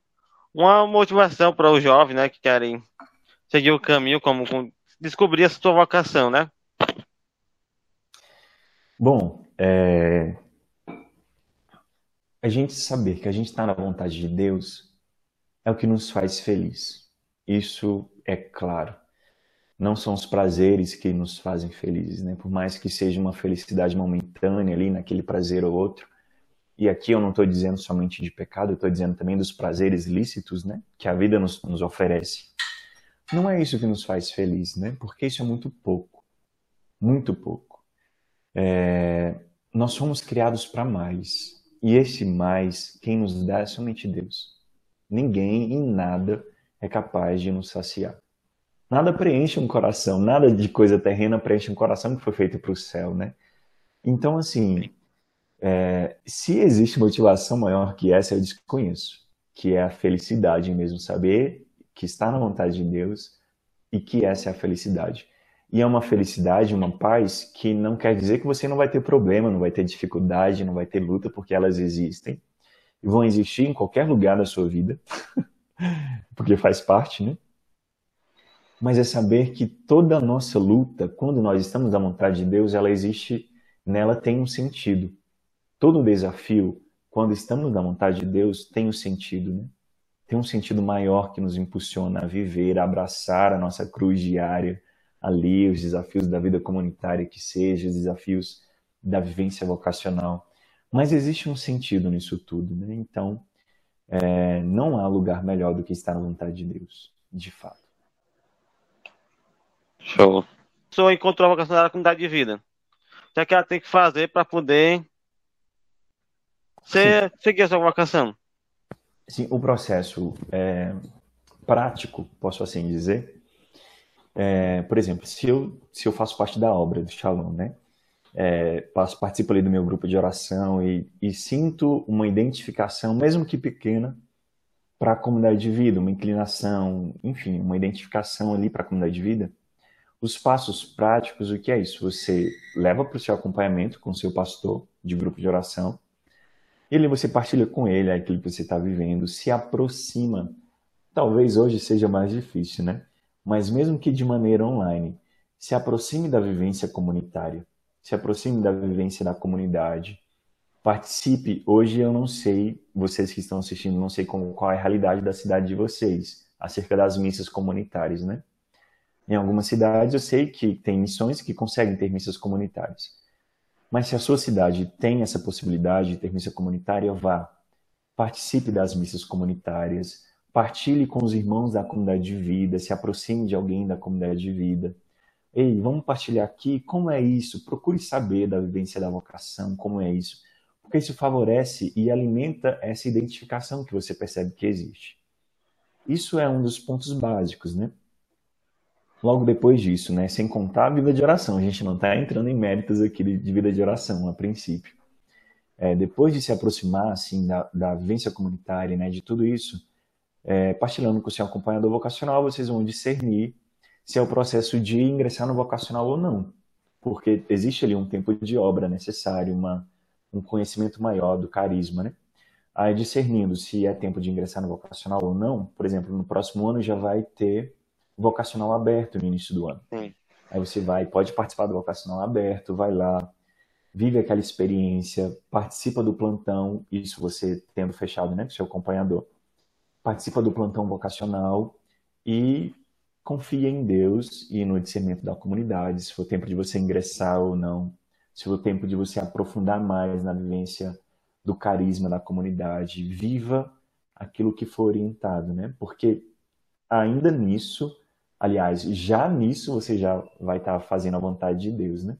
uma motivação para os jovens, né, que querem seguir o caminho como descobrir a sua vocação, né? Bom, é, a gente saber que a gente está na vontade de Deus é o que nos faz feliz. Isso é claro. Não são os prazeres que nos fazem felizes, né? Por mais que seja uma felicidade momentânea ali, naquele prazer ou outro. E aqui eu não estou dizendo somente de pecado, eu estou dizendo também dos prazeres lícitos, né? Que a vida nos, nos oferece. Não é isso que nos faz feliz, né? Porque isso é muito pouco. Muito pouco. É... Nós somos criados para mais. E esse mais, quem nos dá é somente Deus. Ninguém em nada é capaz de nos saciar. Nada preenche um coração, nada de coisa terrena preenche um coração que foi feito para o céu, né? Então, assim, é, se existe motivação maior que essa, eu desconheço, que é a felicidade mesmo, saber que está na vontade de Deus e que essa é a felicidade. E é uma felicidade, uma paz que não quer dizer que você não vai ter problema, não vai ter dificuldade, não vai ter luta, porque elas existem. E vão existir em qualquer lugar da sua vida, porque faz parte, né? Mas é saber que toda a nossa luta, quando nós estamos à vontade de Deus, ela existe, nela tem um sentido. Todo desafio, quando estamos na vontade de Deus, tem um sentido, né? Tem um sentido maior que nos impulsiona a viver, a abraçar a nossa cruz diária, ali, os desafios da vida comunitária que seja, os desafios da vivência vocacional. Mas existe um sentido nisso tudo, né? Então, é, não há lugar melhor do que estar na vontade de Deus, de fato. Show. A pessoa encontrou a vocação da comunidade de vida. O que, é que ela tem que fazer para poder ser, seguir a sua vocação? Sim, o processo é, prático, posso assim dizer, é, por exemplo, se eu, se eu faço parte da obra do Shalom, né? É, participo ali do meu grupo de oração e, e sinto uma identificação, mesmo que pequena, para a comunidade de vida, uma inclinação, enfim, uma identificação ali para a comunidade de vida. Os passos práticos, o que é isso? Você leva para o seu acompanhamento com o seu pastor de grupo de oração, e ali você partilha com ele aquilo que você está vivendo, se aproxima. Talvez hoje seja mais difícil, né? mas mesmo que de maneira online, se aproxime da vivência comunitária, se aproxime da vivência da comunidade, participe. Hoje eu não sei, vocês que estão assistindo, não sei como, qual é a realidade da cidade de vocês acerca das missas comunitárias, né? Em algumas cidades eu sei que tem missões que conseguem ter missas comunitárias. Mas se a sua cidade tem essa possibilidade de ter missa comunitária, vá. Participe das missas comunitárias, Partilhe com os irmãos da comunidade de vida, se aproxime de alguém da comunidade de vida. Ei, vamos partilhar aqui como é isso. Procure saber da vivência da vocação, como é isso. Porque isso favorece e alimenta essa identificação que você percebe que existe. Isso é um dos pontos básicos, né? Logo depois disso, né? Sem contar a vida de oração. A gente não está entrando em méritos aqui de vida de oração, a princípio. É, depois de se aproximar, assim, da, da vivência comunitária, né? De tudo isso, é, partilhando com o seu acompanhador vocacional, vocês vão discernir se é o processo de ingressar no vocacional ou não. Porque existe ali um tempo de obra necessário, uma, um conhecimento maior do carisma, né? Aí discernindo se é tempo de ingressar no vocacional ou não, por exemplo, no próximo ano já vai ter vocacional aberto no início do ano. Sim. Aí você vai, pode participar do vocacional aberto, vai lá, vive aquela experiência, participa do plantão, isso você tendo fechado, né, com seu acompanhador participa do plantão vocacional e confia em Deus e no discernimento da comunidade, se for tempo de você ingressar ou não, se for tempo de você aprofundar mais na vivência do carisma da comunidade, viva aquilo que for orientado, né? Porque ainda nisso, aliás, já nisso você já vai estar fazendo a vontade de Deus, né?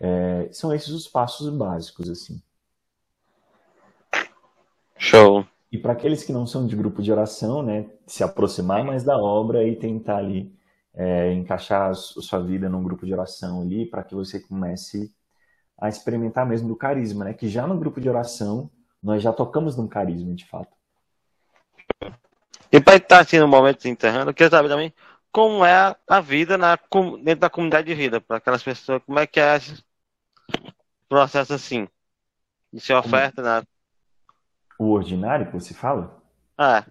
É, são esses os passos básicos, assim. Show. E para aqueles que não são de grupo de oração, né, se aproximar mais da obra e tentar ali é, encaixar a sua vida num grupo de oração ali, para que você comece a experimentar mesmo do carisma, né? Que já no grupo de oração nós já tocamos num carisma, de fato. E para estar assim no momento se enterrando, eu queria saber também como é a vida na, dentro da comunidade de vida, para aquelas pessoas, como é que é esse processo assim? De ser oferta na. O ordinário que você fala? Ah.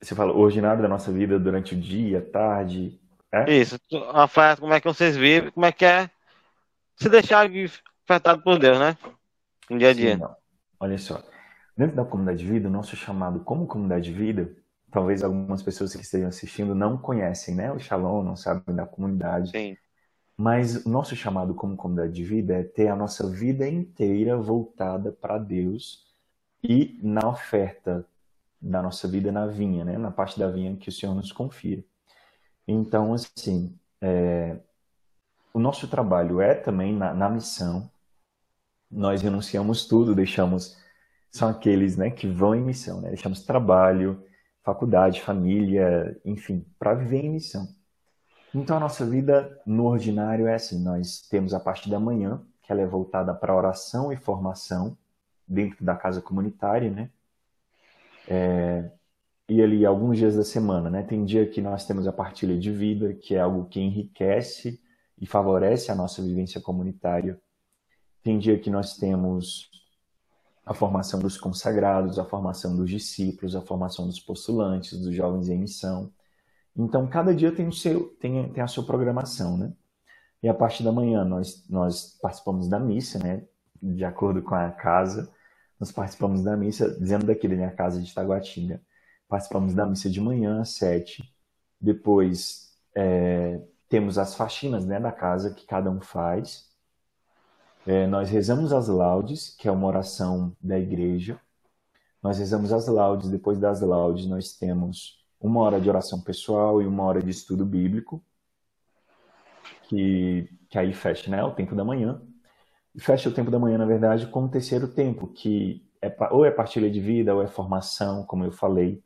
Você fala o ordinário da nossa vida durante o dia, tarde. É? Isso, a oferta, como é que vocês vivem, como é que é se deixar afetado por Deus, né? No dia a dia. Sim, Olha só. Dentro da comunidade de vida, o nosso chamado como comunidade de vida, talvez algumas pessoas que estejam assistindo não conhecem, né? O Shalom, não sabem da comunidade. Sim. Mas o nosso chamado como comunidade de vida é ter a nossa vida inteira voltada para Deus e na oferta da nossa vida na vinha, né? Na parte da vinha que o Senhor nos confia. Então, assim, é, o nosso trabalho é também na, na missão. Nós renunciamos tudo, deixamos são aqueles né, que vão em missão, né? Deixamos trabalho, faculdade, família, enfim, para viver em missão. Então a nossa vida no ordinário é assim: nós temos a parte da manhã, que ela é voltada para oração e formação dentro da casa comunitária, né? É, e ali alguns dias da semana, né? Tem dia que nós temos a partilha de vida, que é algo que enriquece e favorece a nossa vivência comunitária. Tem dia que nós temos a formação dos consagrados, a formação dos discípulos, a formação dos postulantes, dos jovens em missão. Então, cada dia tem, o seu, tem, tem a sua programação, né? E a partir da manhã nós, nós participamos da missa, né? De acordo com a casa, nós participamos da missa, dizendo daqui da minha casa de Taguatinga. Participamos da missa de manhã às sete. Depois é, temos as faxinas né, da casa que cada um faz. É, nós rezamos as laudes, que é uma oração da igreja. Nós rezamos as laudes, depois das laudes nós temos uma hora de oração pessoal e uma hora de estudo bíblico, que, que aí fecha né, o tempo da manhã. Fecha o tempo da manhã, na verdade, com o terceiro tempo, que é, ou é partilha de vida, ou é formação, como eu falei,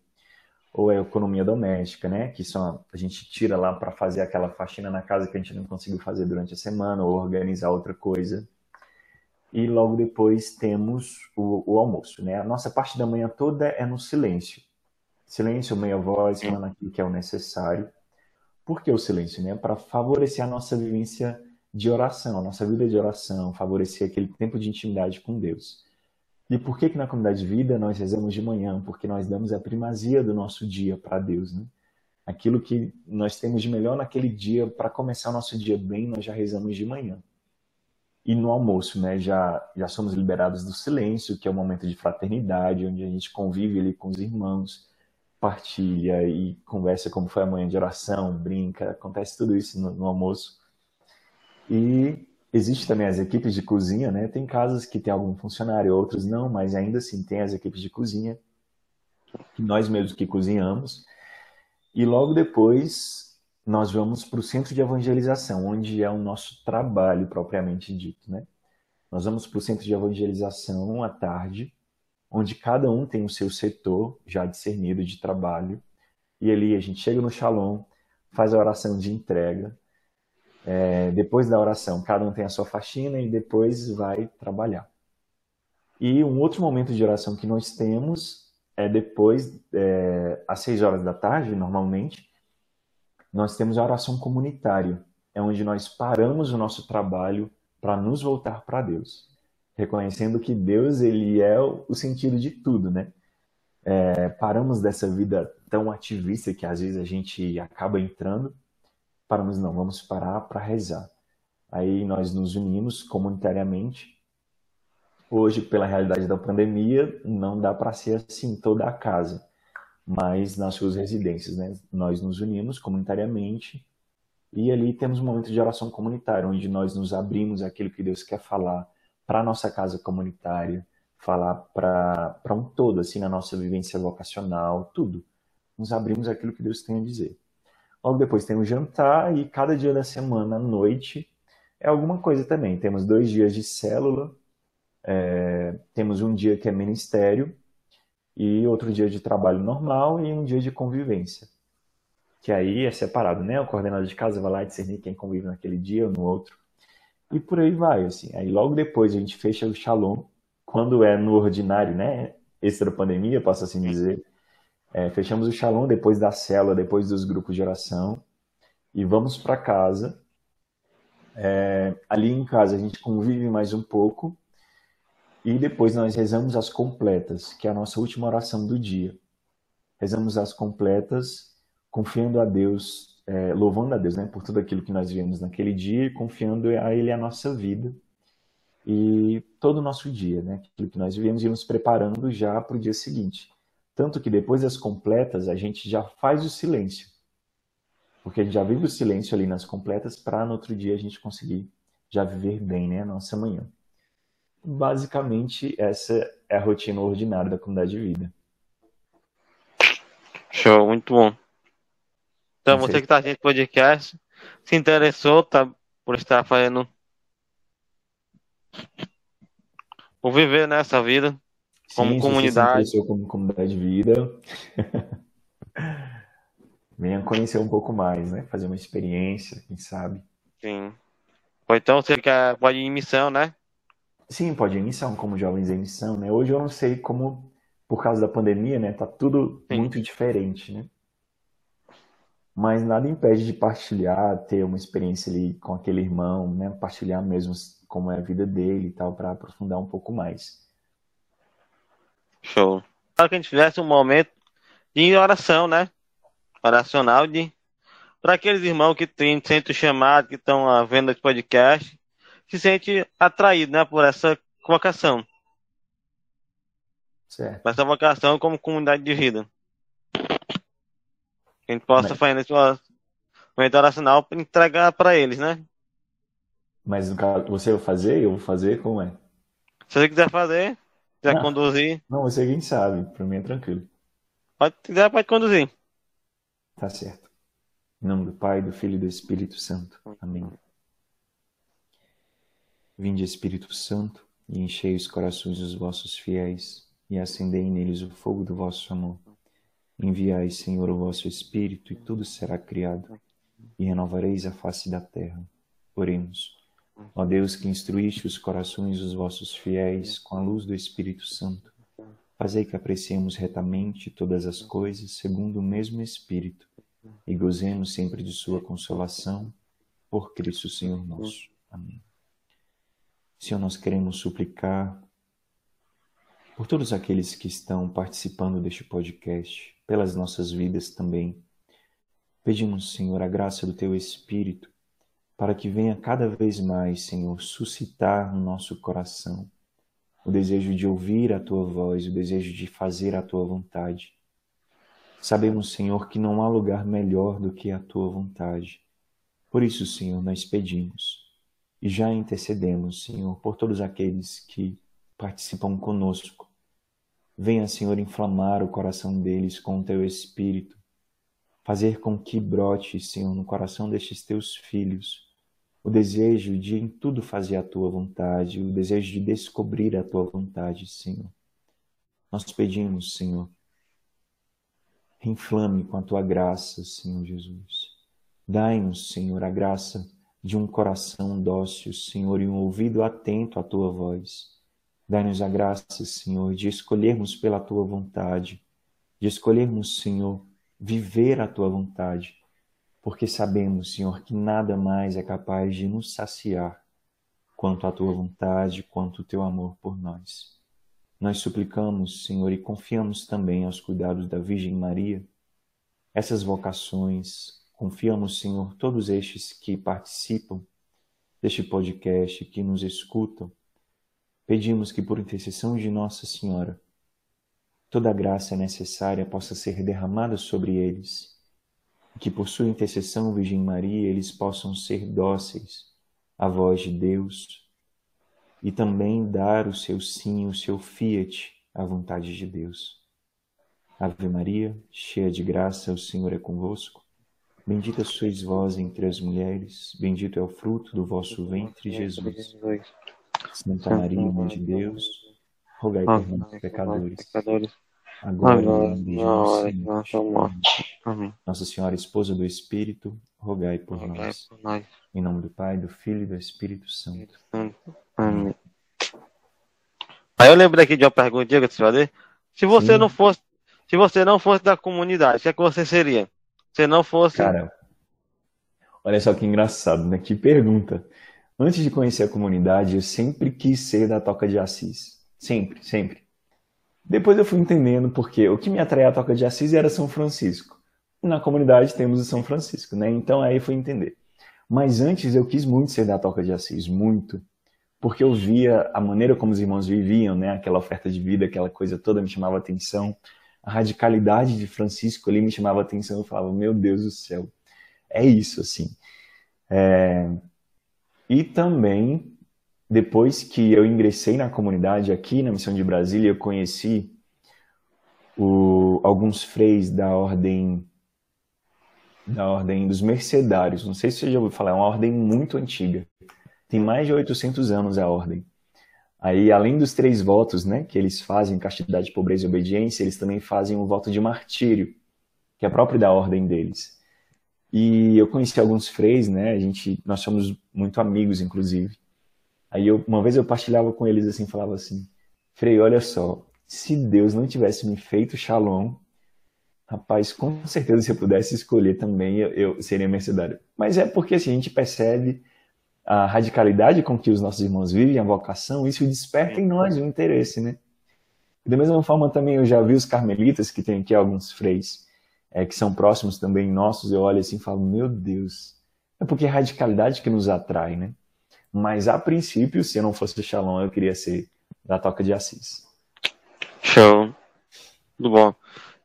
ou é economia doméstica, né? Que só a gente tira lá para fazer aquela faxina na casa que a gente não conseguiu fazer durante a semana, ou organizar outra coisa e logo depois temos o, o, almoço. Né? A nossa parte da manhã toda é no silêncio. Silêncio, meia voz, falando aquilo que é o necessário. Por que o silêncio? Né? Para favorecer a nossa vivência de oração, a nossa vida de oração, favorecer aquele tempo de intimidade com Deus. E por que, que na comunidade de vida nós rezamos de manhã? Porque nós damos a primazia do nosso dia para Deus. Né? Aquilo que nós temos de melhor naquele dia, para começar o nosso dia bem, nós já rezamos de manhã. E no almoço, né, já, já somos liberados do silêncio, que é um momento de fraternidade, onde a gente convive ali com os irmãos, partilha e conversa como foi a manhã de oração, brinca, acontece tudo isso no, no almoço. E existe também as equipes de cozinha, né? Tem casas que tem algum funcionário, outros não, mas ainda assim tem as equipes de cozinha, que nós mesmos que cozinhamos. E logo depois nós vamos para o centro de evangelização, onde é o nosso trabalho propriamente dito, né? Nós vamos para o centro de evangelização à tarde, onde cada um tem o seu setor já discernido de trabalho, e ali a gente chega no Shalom, faz a oração de entrega, é, depois da oração, cada um tem a sua faxina e depois vai trabalhar. E um outro momento de oração que nós temos é depois, é, às seis horas da tarde, normalmente, nós temos a oração comunitária, é onde nós paramos o nosso trabalho para nos voltar para Deus, reconhecendo que Deus ele é o sentido de tudo, né? É, paramos dessa vida tão ativista que às vezes a gente acaba entrando, paramos não, vamos parar para rezar. Aí nós nos unimos comunitariamente. Hoje, pela realidade da pandemia, não dá para ser assim toda a casa mas nas suas residências, né? Nós nos unimos comunitariamente e ali temos um momento de oração comunitária, onde nós nos abrimos aquilo que Deus quer falar para a nossa casa comunitária, falar para um todo, assim, na nossa vivência vocacional, tudo. nos abrimos aquilo que Deus tem a dizer. Logo depois tem o jantar e cada dia da semana à noite é alguma coisa também. Temos dois dias de célula, é, temos um dia que é ministério e outro dia de trabalho normal e um dia de convivência. Que aí é separado, né? O coordenador de casa vai lá discernir quem convive naquele dia ou no outro. E por aí vai, assim. Aí logo depois a gente fecha o Shalom, quando é no ordinário, né? Extra pandemia, posso assim dizer. É, fechamos o Shalom depois da célula, depois dos grupos de oração. E vamos para casa. É, ali em casa a gente convive mais um pouco e depois nós rezamos as completas, que é a nossa última oração do dia. Rezamos as completas, confiando a Deus, é, louvando a Deus né, por tudo aquilo que nós vivemos naquele dia e confiando a Ele a nossa vida e todo o nosso dia, né, aquilo que nós vivemos e nos preparando já para o dia seguinte. Tanto que depois das completas a gente já faz o silêncio. Porque a gente já vive o silêncio ali nas completas para no outro dia a gente conseguir já viver bem né, a nossa manhã basicamente essa é a rotina ordinária da comunidade de vida. Show, muito bom. Então, você que está assistindo o podcast, se interessou tá, por estar fazendo. por viver nessa vida como Sim, comunidade. Se você como comunidade de vida, venha conhecer um pouco mais, né? Fazer uma experiência, quem sabe. Sim. Ou então você quer, pode ir em missão, né? Sim, pode ir em missão, como jovens em missão, né? Hoje eu não sei como, por causa da pandemia, né? Tá tudo Sim. muito diferente, né? Mas nada impede de partilhar, ter uma experiência ali com aquele irmão, né? Partilhar mesmo como é a vida dele e tal, para aprofundar um pouco mais. Show. Para que a gente tivesse um momento de oração, né? Oracional de para aqueles irmãos que têm centro chamado, que estão vendo esse podcast, se sente atraído né, por essa vocação. Certo. Essa vocação como comunidade de vida. Que a gente possa Mas... fazer esse momento oracional para entregar para eles, né? Mas você vai fazer? Eu vou fazer? Como é? Se você quiser fazer, quiser não, conduzir. Não, você quem sabe. Para mim é tranquilo. Pode, quiser, pode conduzir. Tá certo. Em nome do Pai, do Filho e do Espírito Santo. Amém. Vinde, Espírito Santo, e enchei os corações dos vossos fiéis, e acendei neles o fogo do vosso amor. Enviai, Senhor, o vosso Espírito, e tudo será criado, e renovareis a face da terra. Oremos. Ó Deus, que instruíste os corações dos vossos fiéis com a luz do Espírito Santo, fazei que apreciemos retamente todas as coisas segundo o mesmo Espírito, e gozemos sempre de Sua consolação, por Cristo Senhor nosso. Amém. Senhor, nós queremos suplicar por todos aqueles que estão participando deste podcast, pelas nossas vidas também. Pedimos, Senhor, a graça do Teu Espírito para que venha cada vez mais, Senhor, suscitar no nosso coração o desejo de ouvir a Tua voz, o desejo de fazer a Tua vontade. Sabemos, Senhor, que não há lugar melhor do que a Tua vontade. Por isso, Senhor, nós pedimos e já intercedemos, Senhor, por todos aqueles que participam conosco. Venha, Senhor, inflamar o coração deles com o teu espírito, fazer com que brote, Senhor, no coração destes teus filhos o desejo de em tudo fazer a tua vontade, o desejo de descobrir a tua vontade, Senhor. Nós pedimos, Senhor, inflame com a tua graça, Senhor Jesus. Dai-nos, Senhor, a graça de um coração dócil, Senhor, e um ouvido atento à tua voz. Dai-nos a graça, Senhor, de escolhermos pela tua vontade, de escolhermos, Senhor, viver a tua vontade, porque sabemos, Senhor, que nada mais é capaz de nos saciar quanto a tua vontade, quanto o teu amor por nós. Nós suplicamos, Senhor, e confiamos também aos cuidados da Virgem Maria, essas vocações, Confiamos, Senhor, todos estes que participam deste podcast, que nos escutam. Pedimos que, por intercessão de Nossa Senhora, toda a graça necessária possa ser derramada sobre eles, que, por sua intercessão, Virgem Maria, eles possam ser dóceis à voz de Deus e também dar o seu sim, o seu fiat à vontade de Deus. Ave Maria, cheia de graça, o Senhor é convosco. Bendita sois vós entre as mulheres, bendito é o fruto do vosso ventre, Jesus. Santa Maria, Mãe de Deus, rogai por nós, pecadores, agora e na hora de nossa morte. Amém. Nossa Senhora, esposa do Espírito, rogai por nós. Em nome do Pai, do Filho e do Espírito Santo. Amém. Aí eu lembrei aqui de uma pergunta que eu te fazer. Se você não fosse se você não fosse da comunidade, o que, é que você seria? Se não fosse. Cara, olha só que engraçado, né? Que pergunta. Antes de conhecer a comunidade, eu sempre quis ser da Toca de Assis. Sempre, sempre. Depois eu fui entendendo porque o que me atraía à Toca de Assis era São Francisco. Na comunidade temos o São Francisco, né? Então aí fui entender. Mas antes eu quis muito ser da Toca de Assis, muito. Porque eu via a maneira como os irmãos viviam, né? Aquela oferta de vida, aquela coisa toda me chamava atenção a radicalidade de Francisco ali me chamava a atenção. Eu falava, meu Deus do céu, é isso, assim. É... E também, depois que eu ingressei na comunidade aqui na Missão de Brasília, eu conheci o... alguns freis da ordem da ordem dos mercedários. Não sei se você já ouviu falar, é uma ordem muito antiga. Tem mais de 800 anos a ordem. Aí, além dos três votos, né, que eles fazem, castidade, pobreza e obediência, eles também fazem um voto de martírio, que é próprio da ordem deles. E eu conheci alguns freis, né, a gente, nós somos muito amigos, inclusive. Aí, eu, uma vez eu partilhava com eles assim, falava assim, Frei, olha só, se Deus não tivesse me feito shalom, rapaz, com certeza se eu pudesse escolher também, eu, eu seria mercedário. Mas é porque assim, a gente percebe a radicalidade com que os nossos irmãos vivem, a vocação, isso desperta em nós o interesse, né? Da mesma forma também eu já vi os carmelitas, que tem aqui alguns freis, é, que são próximos também nossos, eu olho assim e falo, meu Deus, é porque é a radicalidade que nos atrai, né? Mas a princípio, se eu não fosse do Shalom, eu queria ser da Toca de Assis. Show. Tudo bom.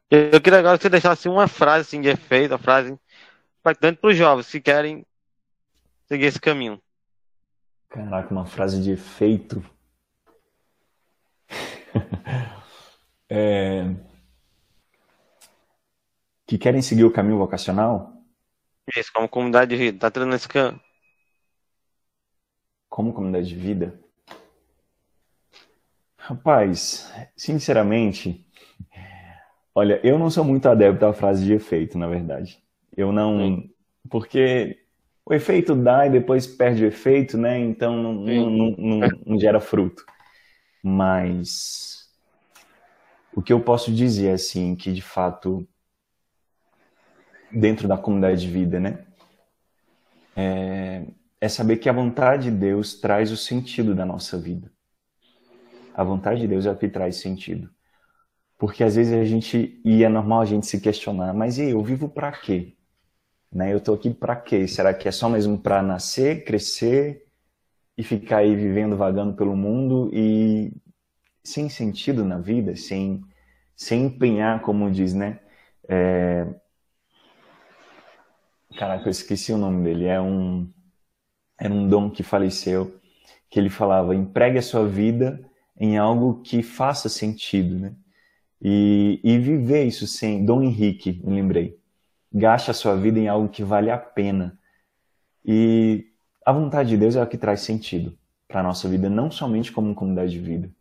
Eu queria agora que você deixasse uma frase assim, de efeito, uma frase impactante para os jovens que querem seguir esse caminho. Caraca, uma frase de efeito. é... Que querem seguir o caminho vocacional? Isso, como comunidade de vida. Tá tendo esse caminho. Como comunidade de vida? Rapaz, sinceramente, olha, eu não sou muito adepto à frase de efeito, na verdade. Eu não. Sim. Porque o efeito dá e depois perde o efeito, né? Então não, não, não, não, gera fruto. Mas o que eu posso dizer assim, que de fato dentro da comunidade de vida, né? É, é saber que a vontade de Deus traz o sentido da nossa vida. A vontade de Deus é o que traz sentido. Porque às vezes a gente, e é normal a gente se questionar, mas e eu vivo para quê? Né? Eu estou aqui para quê? Será que é só mesmo para nascer, crescer e ficar aí vivendo, vagando pelo mundo e sem sentido na vida, sem, sem empenhar, como diz, né? É... Caraca, eu esqueci o nome dele. É um, era um dom que faleceu, que ele falava: empregue a sua vida em algo que faça sentido, né? E, e viver isso sem. Dom Henrique, me lembrei gaste a sua vida em algo que vale a pena. E a vontade de Deus é o que traz sentido para a nossa vida, não somente como comunidade de vida,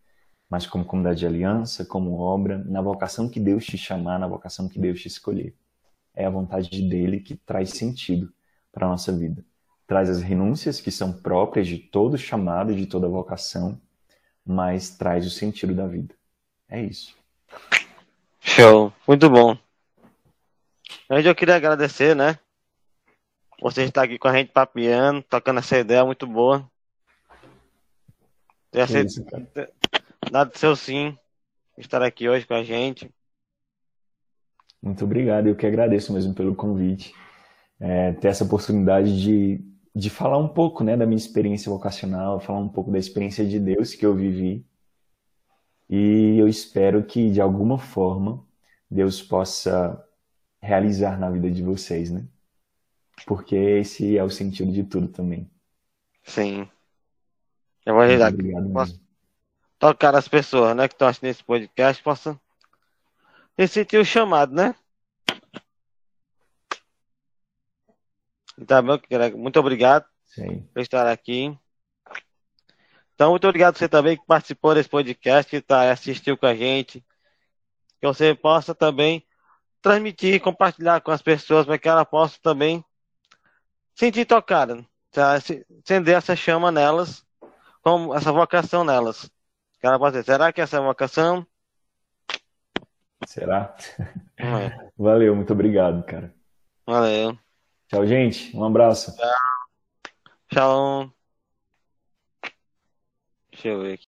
mas como comunidade de aliança, como obra, na vocação que Deus te chamar, na vocação que Deus te escolher. É a vontade dele que traz sentido para a nossa vida. Traz as renúncias que são próprias de todo chamado e de toda vocação, mas traz o sentido da vida. É isso. Show. Muito bom. Hoje eu queria agradecer, né? Você está aqui com a gente papiando, tocando essa ideia muito boa. Ter aceito, dado seu sim, estar aqui hoje com a gente. Muito obrigado, eu que agradeço mesmo pelo convite. É, ter essa oportunidade de, de falar um pouco né, da minha experiência vocacional, falar um pouco da experiência de Deus que eu vivi. E eu espero que, de alguma forma, Deus possa realizar na vida de vocês, né? Porque esse é o sentido de tudo também. Sim. Eu vou ajudar que posso tocar as pessoas, né, que estão assistindo esse podcast, possam sentiu o chamado, né? Tá bom, muito obrigado Sim. por estar aqui. Então, muito obrigado você também que participou desse podcast, que tá, assistiu com a gente. Que você possa também transmitir, compartilhar com as pessoas, para que ela possa também sentir tocada, tá? acender essa chama nelas, como essa vocação nelas. Que ela dizer, será que essa é a vocação? Será? É. Valeu, muito obrigado, cara. Valeu. Tchau, gente. Um abraço. Tchau. Tchau. Deixa eu ver aqui.